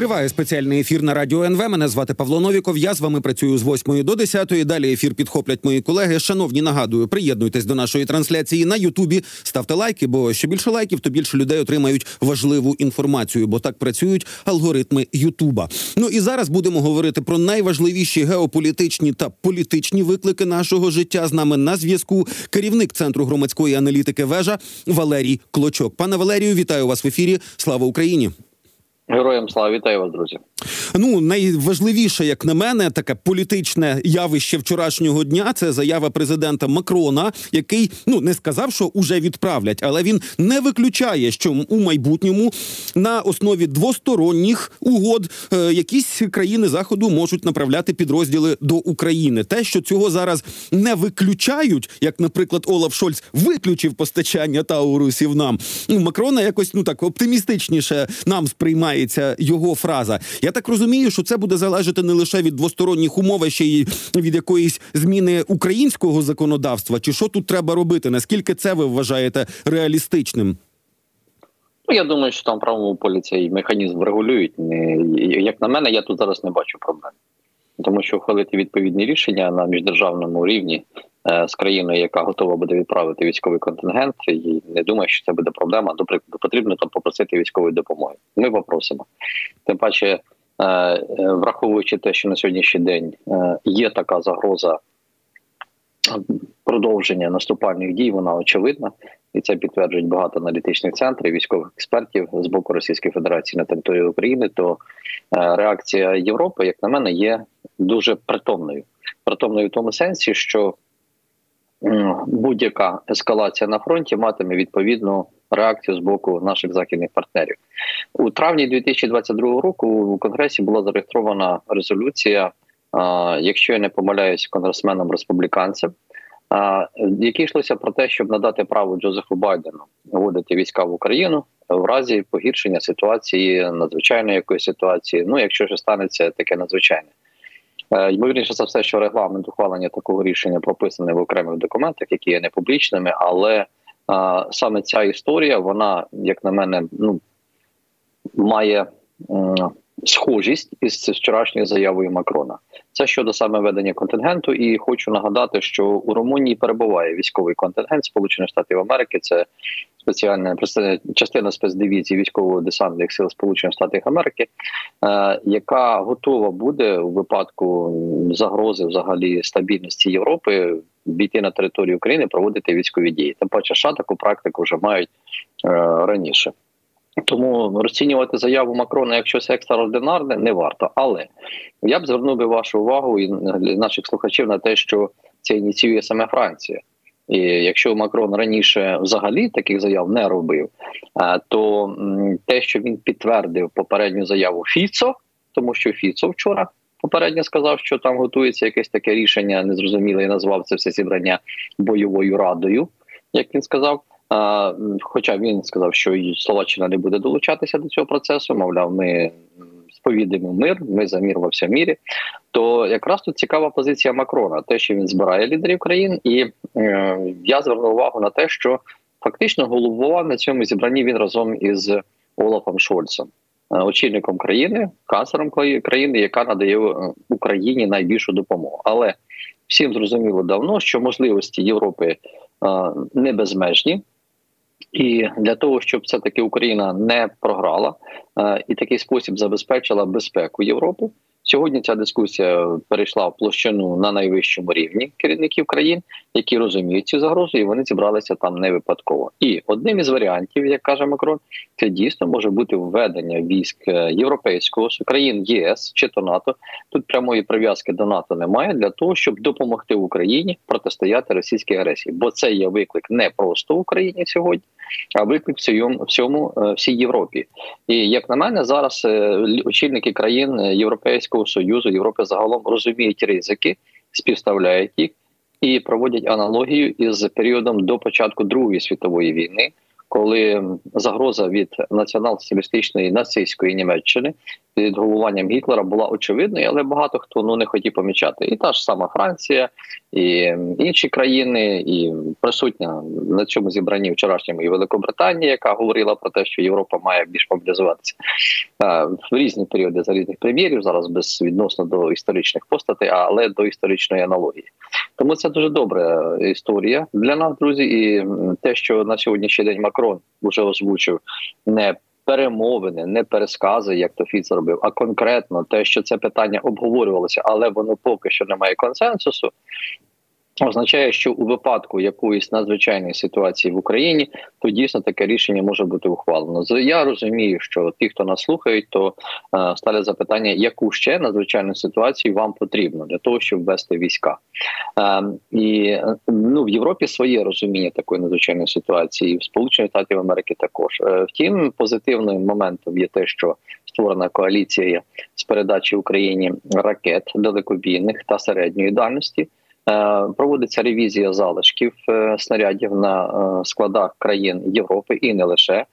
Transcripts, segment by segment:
Триває спеціальний ефір на радіо НВ. Мене звати Павло Новіков. Я з вами працюю з 8 до 10. Далі ефір підхоплять мої колеги. Шановні, нагадую, приєднуйтесь до нашої трансляції на Ютубі. Ставте лайки, бо що більше лайків, то більше людей отримають важливу інформацію, бо так працюють алгоритми Ютуба. Ну і зараз будемо говорити про найважливіші геополітичні та політичні виклики нашого життя. З нами на зв'язку керівник центру громадської аналітики вежа Валерій Клочок. Пане Валерію, вітаю вас в ефірі. Слава Україні! Героям слава вітаю вас, друзі. Ну найважливіше, як на мене, таке політичне явище вчорашнього дня. Це заява президента Макрона, який ну не сказав, що уже відправлять, але він не виключає, що у майбутньому на основі двосторонніх угод е, якісь країни заходу можуть направляти підрозділи до України. Те, що цього зараз не виключають, як, наприклад, Олаф Шольц виключив постачання Таурусів нам. Ну Макрона якось ну так оптимістичніше нам сприймається його фраза. Я так розумію, що це буде залежати не лише від двосторонніх умов, а ще й від якоїсь зміни українського законодавства. Чи що тут треба робити? Наскільки це ви вважаєте реалістичним? Ну, я думаю, що там правому полі цей механізм регулюють. Як на мене, я тут зараз не бачу проблем, тому що ухвалити відповідні рішення на міждержавному рівні е, з країною, яка готова буде відправити військовий контингент, і не думаю, що це буде проблема. До прикладу, потрібно там попросити військової допомоги. Ми попросимо. Тим паче, враховуючи те, що на сьогоднішній день е, є така загроза продовження наступальних дій, вона очевидна, і це підтверджують багато аналітичних центрів, військових експертів з боку Російської Федерації на території України. То реакція Європи, як на мене, є дуже притомною. Притомною в тому сенсі, що будь-яка ескалація на фронті матиме відповідну реакцію з боку наших західних партнерів у травні 2022 року. У конгресі була зареєстрована резолюція, якщо я не помиляюсь, конгресменом республіканцем. Які йшлося про те, щоб надати право Джозефу Байдену вводити війська в Україну в разі погіршення ситуації, надзвичайної якоїсь ситуації. Ну, якщо ж станеться таке надзвичайне, е, ймовірніше за все, що регламент ухвалення такого рішення прописаний в окремих документах, які є не публічними, але а, саме ця історія, вона, як на мене, ну має схожість із вчорашньою заявою Макрона. Це щодо саме ведення контингенту, і хочу нагадати, що у Румунії перебуває військовий контингент Сполучених Штатів Америки. Це спеціальна частина спецдивізії військово-десантних сил Сполучених Штатів Америки, е, яка готова буде у випадку загрози взагалі стабільності Європи війти на територію України, проводити військові дії. Тим паче, США таку практику вже мають е, раніше. Тому розцінювати заяву Макрона як щось екстраординарне не варто. Але я б звернув би вашу увагу і наших слухачів на те, що це ініціює саме Франція. І якщо Макрон раніше взагалі таких заяв не робив, то те, що він підтвердив попередню заяву Фіцо, тому що Фіцо вчора попередньо сказав, що там готується якесь таке рішення, незрозуміле і назвав це все зібрання бойовою радою, як він сказав. Хоча він сказав, що Словаччина не буде долучатися до цього процесу, мовляв, ми сповідуємо мир, ми за мір во всьому мірі. То якраз тут цікава позиція Макрона, те, що він збирає лідерів країн, і е, я звернув увагу на те, що фактично головував на цьому зібранні він разом із Олафом Шольцем, е, очільником країни, канцлером країни, яка надає е, Україні найбільшу допомогу. Але всім зрозуміло давно, що можливості Європи е, не безмежні. І для того, щоб все таки Україна не програла е, і такий спосіб забезпечила безпеку Європи, Сьогодні ця дискусія перейшла в площину на найвищому рівні керівників країн, які розуміють цю загрозу, і вони зібралися там не випадково. І одним із варіантів, як каже Макрон, це дійсно може бути введення військ е, європейського країн ЄС чи то НАТО. Тут прямої прив'язки до НАТО немає для того, щоб допомогти Україні протистояти російській агресії, бо це є виклик не просто в Україні сьогодні, виклик цьому всьому е, всій Європі. І як на мене, зараз е, очільники країн Європейського союзу Європи загалом розуміють ризики, співставляють їх і проводять аналогію із періодом до початку Другої світової війни. Коли загроза від націонал-соціалістичної нацистської Німеччини під головуванням Гітлера була очевидною, але багато хто ну не хотів помічати. І та ж сама Франція, і інші країни, і присутня на цьому зібранні вчорашньому і Великобританія, яка говорила про те, що Європа має більш мобілізуватися в різні періоди за різних прем'єрів, зараз без відносно до історичних постатей, але до історичної аналогії. Тому це дуже добра історія для нас, друзі, і те, що на сьогоднішній день Макрон вже озвучив не перемовини, не перескази, як то Фіц робив, а конкретно те, що це питання обговорювалося, але воно поки що не має консенсусу означає, що у випадку якоїсь надзвичайної ситуації в Україні то дійсно таке рішення може бути ухвалено. Я розумію, що ті, хто нас слухають, то е, ставлять запитання, яку ще надзвичайну ситуацію вам потрібно для того, щоб ввести війська. Е, і ну в Європі своє розуміння такої надзвичайної ситуації, в Сполучених Штатів Америки також. Е, втім, позитивним моментом є те, що створена коаліція з передачі Україні ракет далекобійних та середньої дальності. Е, проводиться ревізія залишків е, снарядів на е, складах країн Європи і не лише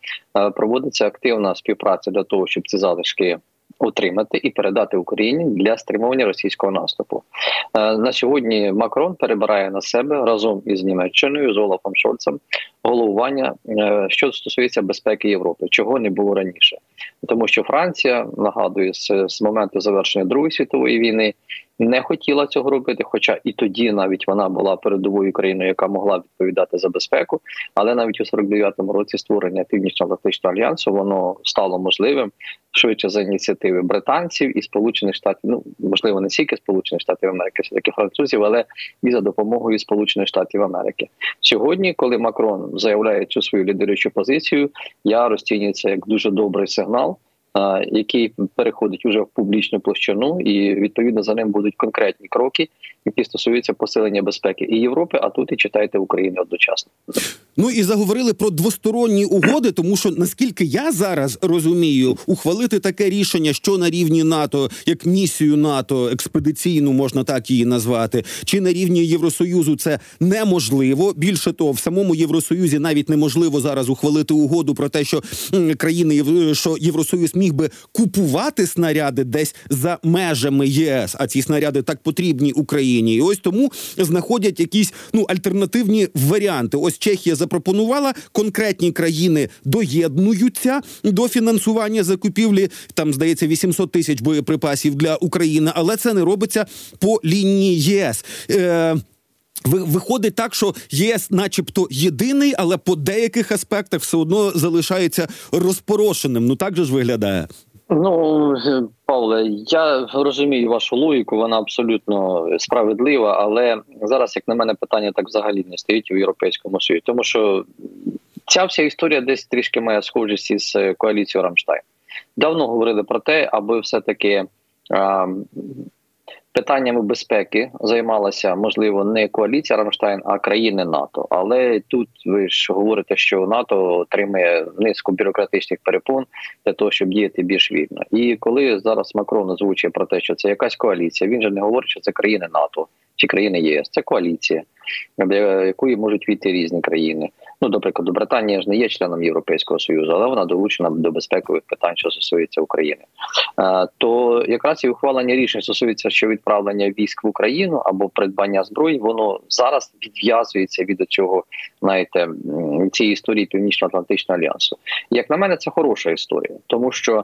проводиться активна співпраця для того, щоб ці залишки. Утримати і передати Україні для стримування російського наступу на сьогодні. Макрон перебирає на себе разом із Німеччиною з Олафом Шольцем головування, що стосується безпеки Європи, чого не було раніше, тому що Франція нагадує з моменту завершення Другої світової війни не хотіла цього робити. Хоча і тоді навіть вона була передовою країною, яка могла відповідати за безпеку. Але навіть у 49-му році створення північно-атлантичного альянсу воно стало можливим швидше за ініціативи британців і сполучених штатів. Ну можливо, не тільки сполучених штатів Америки, все таки французів, але і за допомогою Сполучених Штатів Америки. Сьогодні, коли Макрон заявляє цю свою лідерючу позицію, я розцінюю це як дуже добрий сигнал який переходить уже в публічну площину, і відповідно за ним будуть конкретні кроки, які стосуються посилення безпеки і Європи. А тут і читайте України одночасно. Ну і заговорили про двосторонні угоди, тому що наскільки я зараз розумію, ухвалити таке рішення, що на рівні НАТО, як місію НАТО, експедиційну можна так її назвати, чи на рівні Євросоюзу це неможливо. Більше того, в самому Євросоюзі навіть неможливо зараз ухвалити угоду про те, що країни що Євросоюз міг би купувати снаряди десь за межами ЄС, а ці снаряди так потрібні Україні, і ось тому знаходять якісь ну альтернативні варіанти. Ось Чехія запропонувала конкретні країни доєднуються до фінансування закупівлі. Там здається 800 тисяч боєприпасів для України, але це не робиться по лінії ЄС. Е, Виходить так, що ЄС, начебто, єдиний, але по деяких аспектах все одно залишається розпорошеним. Ну так же ж виглядає. Ну Павле, я розумію вашу логіку, вона абсолютно справедлива. Але зараз, як на мене, питання так взагалі не стоїть у європейському Союзі, тому що ця вся історія десь трішки має схожість із коаліцією Рамштайн. Давно говорили про те, аби все таки Питаннями безпеки займалася можливо не коаліція Рамштайн, а країни НАТО. Але тут ви ж говорите, що НАТО отримує низку бюрократичних перепон для того, щоб діяти більш вільно. І коли зараз Макрон озвучує про те, що це якась коаліція, він же не говорить, що це країни НАТО чи країни ЄС, це коаліція, для якої можуть війти різні країни. Ну, до прикладу, Британія ж не є членом Європейського союзу, але вона долучена до безпекових питань, що стосується України. То якраз і ухвалення рішень стосується, що відправлення військ в Україну або придбання зброї, воно зараз відв'язується від цього, знаєте, цієї історії Північно-Атлантичного альянсу. Як на мене, це хороша історія, тому що Е,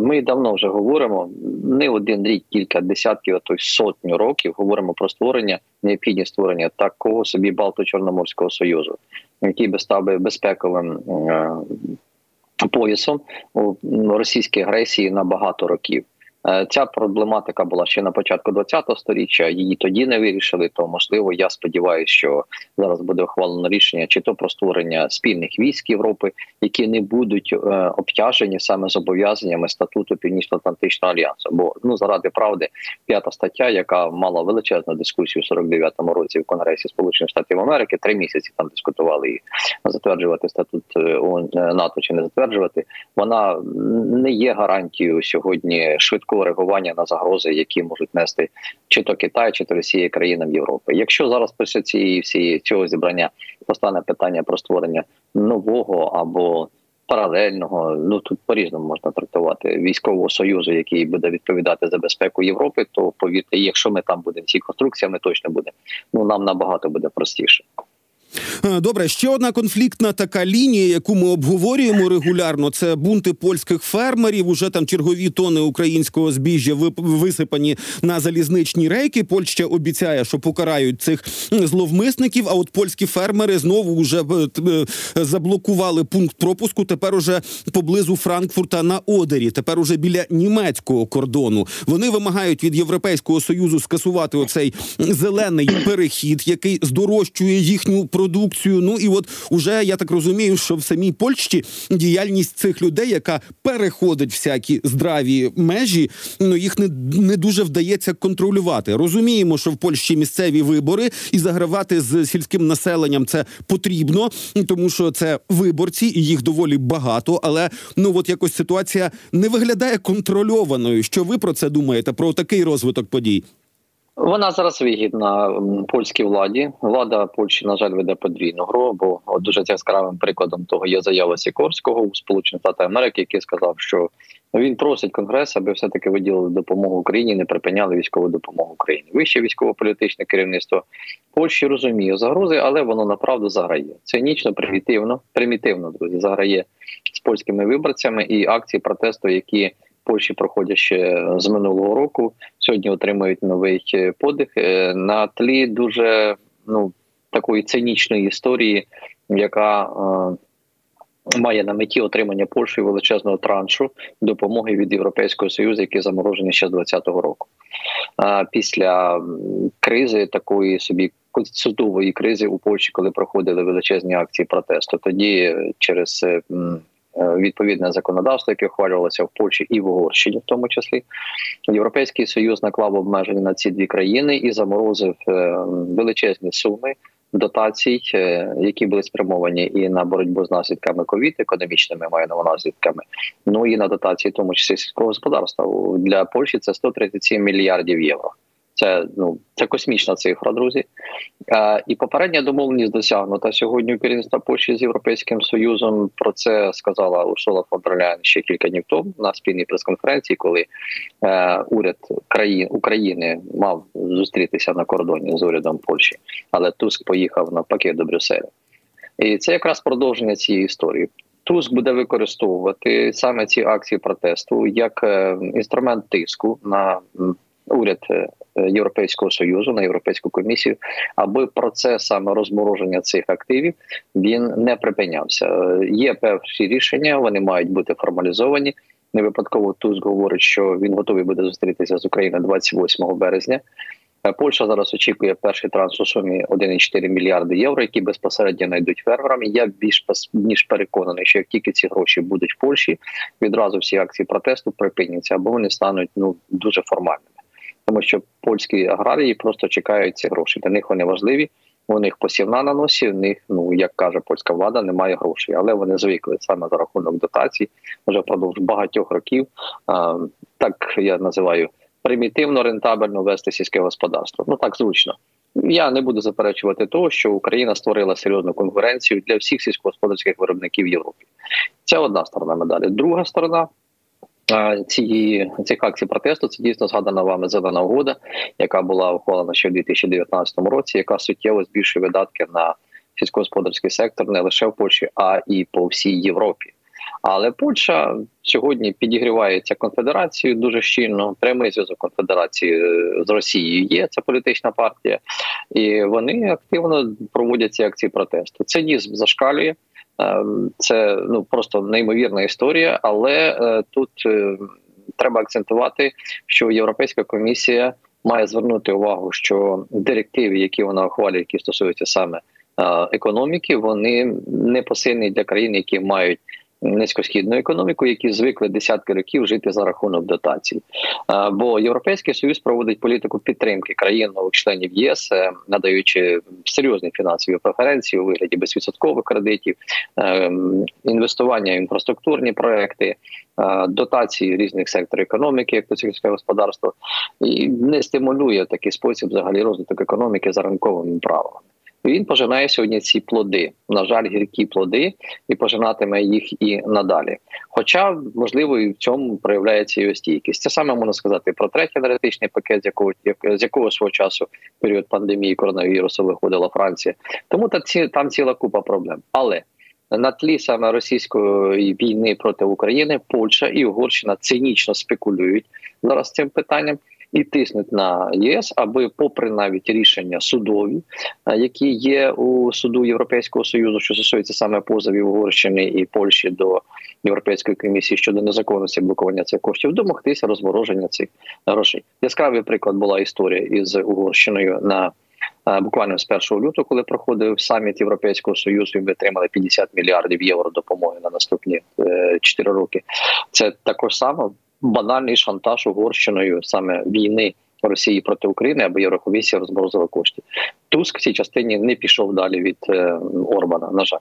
ми давно вже говоримо не один рік, кілька десятків, а то й сотню років говоримо про створення необхідність створення такого собі Балто-Чорноморського союзу, який би став би безпековим е, поясом у російській агресії на багато років. Е, ця проблематика була ще на початку 20-го сторіччя. Її тоді не вирішили. То можливо, я сподіваюся, що зараз буде ухвалено рішення, чи то про створення спільних військ Європи, які не будуть е, обтяжені саме зобов'язаннями статуту Північно-Атлантичного альянсу. Бо ну заради правди, п'ята стаття, яка мала величезну дискусію в 49-му році в Конгресі Сполучених Штатів Америки, три місяці там дискутували і затверджувати статут е, НАТО чи не затверджувати. Вона не є гарантією сьогодні швидко швидкого реагування на загрози, які можуть нести чи то Китай, чи то Росія країнам Європи. Якщо зараз після цієї всієї цього зібрання постане питання про створення нового або паралельного, ну тут по різному можна трактувати військового союзу, який буде відповідати за безпеку Європи. То повірте, якщо ми там будемо всі конструкції, ми точно будемо. Ну нам набагато буде простіше. Е, добре, ще одна конфліктна така лінія, яку ми обговорюємо регулярно. Це бунти польських фермерів. Уже там чергові тони українського збіжжя висипані на залізничні рейки. Польща обіцяє, що покарають цих зловмисників. А от польські фермери знову вже е, е, заблокували пункт пропуску. Тепер уже поблизу Франкфурта на Одері. Тепер уже біля німецького кордону. Вони вимагають від Європейського союзу скасувати оцей зелений перехід, який здорожчує їхню продукцію. Ну і от уже я так розумію, що в самій Польщі діяльність цих людей, яка переходить всякі здраві межі, ну їх не не дуже вдається контролювати. Розуміємо, що в Польщі місцеві вибори і загравати з сільським населенням це потрібно, тому що це виборці, і їх доволі багато. Але ну от якось ситуація не виглядає контрольованою. Що ви про це думаєте? Про такий розвиток подій? Вона зараз вигідна польській владі. Влада Польщі, на жаль, веде подвійну гру. Бо дуже яскравим прикладом того є заява Сікорського у Сполучених Штатах Америки, який сказав, що він просить Конгрес, аби все таки виділили допомогу Україні, не припиняли військову допомогу Україні. Вище військово-політичне керівництво Польщі розуміє загрози, але воно направду заграє. Цинічно, примітивно, примітивно друзі, заграє з польськими виборцями і акції протесту, які Польщі проходять ще з минулого року. Сьогодні отримують новий е, подих е, на тлі дуже ну такої цинічної історії, яка е, має на меті отримання Польщею величезного траншу допомоги від Європейського союзу, який заморожений ще з 2020 року. Після кризи такої собі судової кризи у Польщі, коли проходили величезні акції протесту, тоді через відповідне законодавство, яке ухвалювалося в Польщі і в Угорщині, в тому числі європейський союз наклав обмеження на ці дві країни і заморозив е, величезні суми. Дотацій, е, які були спрямовані і на боротьбу з наслідками ковід, економічними маю на наслідками, ну і на дотації, в тому числі сільського господарства для Польщі це 137 мільярдів євро. Це ну це космічна цифра, друзі. Е, І попередня домовленість досягнута сьогодні. у керівництва Польщі з європейським союзом про це сказала Урсула фон ще кілька днів тому на спільній прес-конференції, коли е, уряд країн України мав зустрітися на кордоні з урядом Польщі, але Туск поїхав навпаки до Брюсселя. І це якраз продовження цієї історії. Туск буде використовувати саме ці акції протесту як е, інструмент тиску на уряд е, Європейського союзу на європейську комісію, аби процес саме розмороження цих активів він не припинявся. Е, є певні рішення, вони мають бути формалізовані. Не випадково Туск говорить, що він готовий буде зустрітися з Україною 28 березня. Е, Польща зараз очікує перший транс у сумі 1,4 мільярди євро, які безпосередньо знайдуть фермерам. Я більш ніж переконаний, що як тільки ці гроші будуть в Польщі, відразу всі акції протесту припиняться або вони стануть ну дуже формальними тому що польські аграрії просто чекають ці гроші. Для них вони важливі. У них посівна на носі. У них, ну як каже польська влада, немає грошей, але вони звикли саме за рахунок дотацій вже впродовж багатьох років. А, Так я називаю примітивно рентабельно вести сільське господарство. Ну так зручно. Я не буду заперечувати того, що Україна створила серйозну конкуренцію для всіх сільськогосподарських виробників в Європі. Це одна сторона медалі. Друга сторона цієї цих акцій протесту це дійсно згадана вами зелена угода, яка була ухвалена ще в 2019 році, яка суттєво збільшує видатки на сільськогосподарський сектор не лише в Польщі, а і по всій Європі. Але Польща сьогодні підігрівається конфедерацією дуже щільно. Прямий зв'язок конфедерації е, з Росією є. Це політична партія, і вони активно проводять ці акції протесту. Дійсно зашкалює. Ем, це ну просто неймовірна історія, але е, тут е, треба акцентувати, що Європейська комісія має звернути увагу, що директиви, які вона ухвалює, які стосуються саме е, економіки, вони не посильні для країн, які мають низькосхідну економіку, які звикли десятки років жити за рахунок дотацій. Бо європейський союз проводить політику підтримки країн нових членів ЄС, е, надаючи серйозні фінансові преференції у вигляді безвідсоткових кредитів, е, інвестування в інфраструктурні проекти. Е, дотації різних секторів економіки, як то сільське господарство, і не стимулює в такий спосіб взагалі розвиток економіки за ранковими правилами. Він пожинає сьогодні ці плоди. На жаль, гіркі плоди, і пожинатиме їх і надалі. Хоча можливо і в цьому проявляється його стійкість. Це саме можна сказати про третій енергетичний пакет, з якого з якого свого часу період пандемії коронавірусу виходила Франція. Тому та ці там ціла купа проблем. Але на тлі саме російської війни проти України Польща і Угорщина цинічно спекулюють зараз цим питанням і тиснуть на ЄС, аби, попри навіть рішення судові, е, які є у суду Європейського союзу, що стосується саме позовів Угорщини і Польщі до Європейської комісії щодо незаконності блокування цих коштів, домогтися розмороження цих грошей. Яскравий приклад була історія із Угорщиною на е, Буквально з 1 лютого, коли проходив саміт Європейського союзу, і ми отримали 50 мільярдів євро допомоги на наступні 4 е, роки. Це також саме банальний шантаж угорщиною саме війни Росії проти України, аби Єврокомісія розморозила кошти. Туск в цій частині не пішов далі від е, Орбана. На жаль.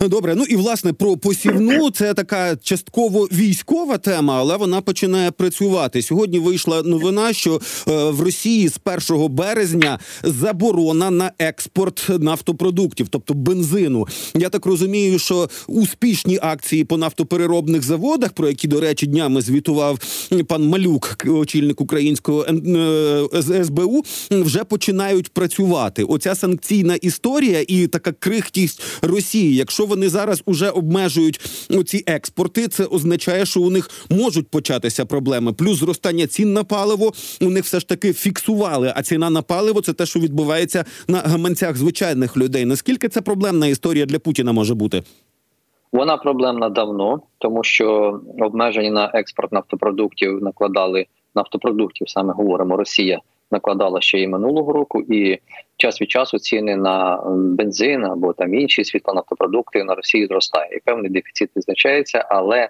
Добре, ну і власне про посівну це така частково військова тема, але вона починає працювати. Сьогодні вийшла новина, що е, в Росії з 1 березня заборона на експорт нафтопродуктів, тобто бензину. Я так розумію, що успішні акції по нафтопереробних заводах, про які до речі днями звітував пан Малюк, очільник українського е, СБУ, вже починають працювати. Оця санкційна історія і така крихкість Росії. Якщо вони зараз уже обмежують ці експорти, це означає, що у них можуть початися проблеми. Плюс зростання цін на паливо у них все ж таки фіксували. А ціна на паливо це те, що відбувається на гаманцях звичайних людей. Наскільки це проблемна історія для Путіна може бути? Вона проблемна давно, тому що обмеження на експорт нафтопродуктів накладали нафтопродуктів, саме говоримо Росія накладала ще і минулого року, і час від часу ціни на бензин або там інші світлонафтопродукти на Росії зростає. І певний дефіцит визначається, але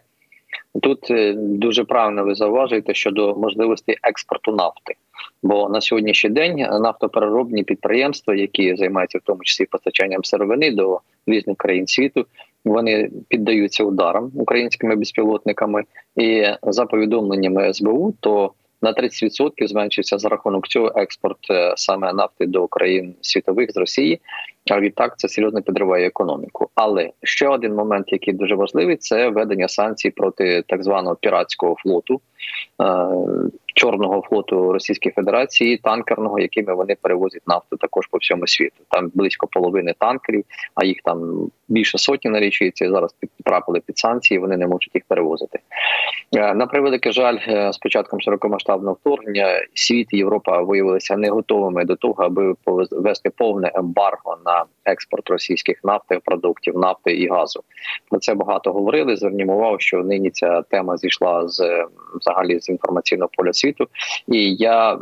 тут е, дуже правильно ви зауважуєте щодо можливості експорту нафти. Бо на сьогоднішній день нафтопереробні підприємства, які займаються в тому числі постачанням сировини до різних країн світу, вони піддаються ударам українськими безпілотниками, і за повідомленнями СБУ, то на 30% зменшився за рахунок цього експорт е, саме нафти до країн світових з Росії. А відтак це серйозно підриває економіку. Але ще один момент, який дуже важливий, це введення санкцій проти так званого піратського флоту. Е, Чорного флоту Російської Федерації, танкерного, якими вони перевозять нафту також по всьому світу. Там близько половини танкерів, а їх там більше сотні налічується. Зараз потрапили під санкції. Вони не можуть їх перевозити. Е, на превеликий жаль, е, з початком широкомасштабного вторгнення світ і Європа виявилися не готовими до того, аби ввести повне ембарго на експорт російських нафтопродуктів, нафти і газу. Про це багато говорили. Звернімо увагу, що нині ця тема зійшла з взагалі з інформаційного поля світу. І я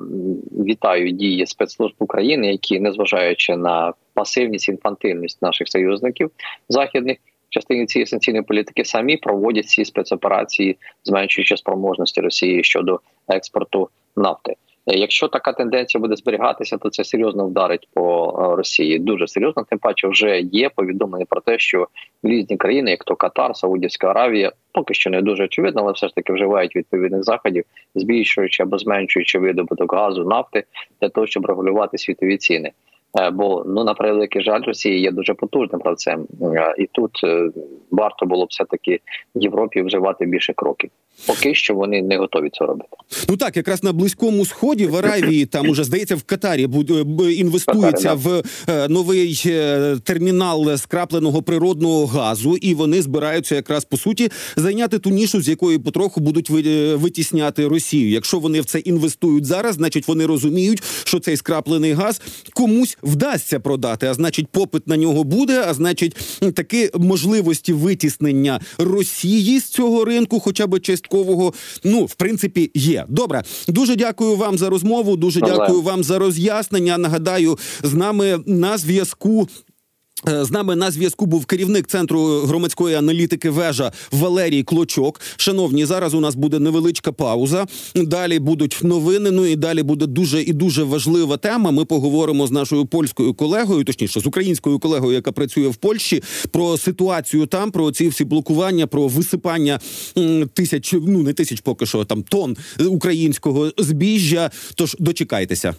вітаю дії спецслужб України, які незважаючи на пасивність інфантильність наших союзників західних. Частині цієї санкційної політики самі проводять ці спецоперації, зменшуючи спроможності Росії щодо експорту нафти. Якщо така тенденція буде зберігатися, то це серйозно вдарить по е, Росії. Дуже серйозно. Тим паче вже є повідомлення про те, що різні країни, як то Катар, Саудівська Аравія, поки що не дуже очевидно, але все ж таки вживають відповідних заходів, збільшуючи або зменшуючи видобуток газу, нафти для того, щоб регулювати світові ціни. Е, бо ну на превеликий жаль, Росія є дуже потужним гравцем, е, і тут варто було б все таки Європі вживати більше кроків. Поки що вони не готові це робити. Ну так, якраз на близькому сході в Аравії там уже здається в Катарі буде інвестується в е, новий е, термінал скрапленого природного газу, і вони збираються якраз по суті зайняти ту нішу, з якої потроху будуть е, витісняти Росію. Якщо вони в це інвестують зараз, значить вони розуміють, що цей скраплений газ комусь вдасться продати. А значить, попит на нього буде. А значить, такі можливості витіснення Росії з цього ринку, хоча б частково часткового, ну в принципі, є. Добре, дуже дякую вам за розмову. Дуже дякую вам за роз'яснення. Нагадаю, з нами на зв'язку. Е, з нами на зв'язку був керівник центру громадської аналітики вежа Валерій Клочок. Шановні, зараз у нас буде невеличка пауза. Далі будуть новини. Ну і далі буде дуже і дуже важлива тема. Ми поговоримо з нашою польською колегою, точніше з українською колегою, яка працює в Польщі, про ситуацію там, про ці всі блокування, про висипання тисяч, ну не тисяч, поки що там тонн українського збіжжя. Тож дочекайтеся.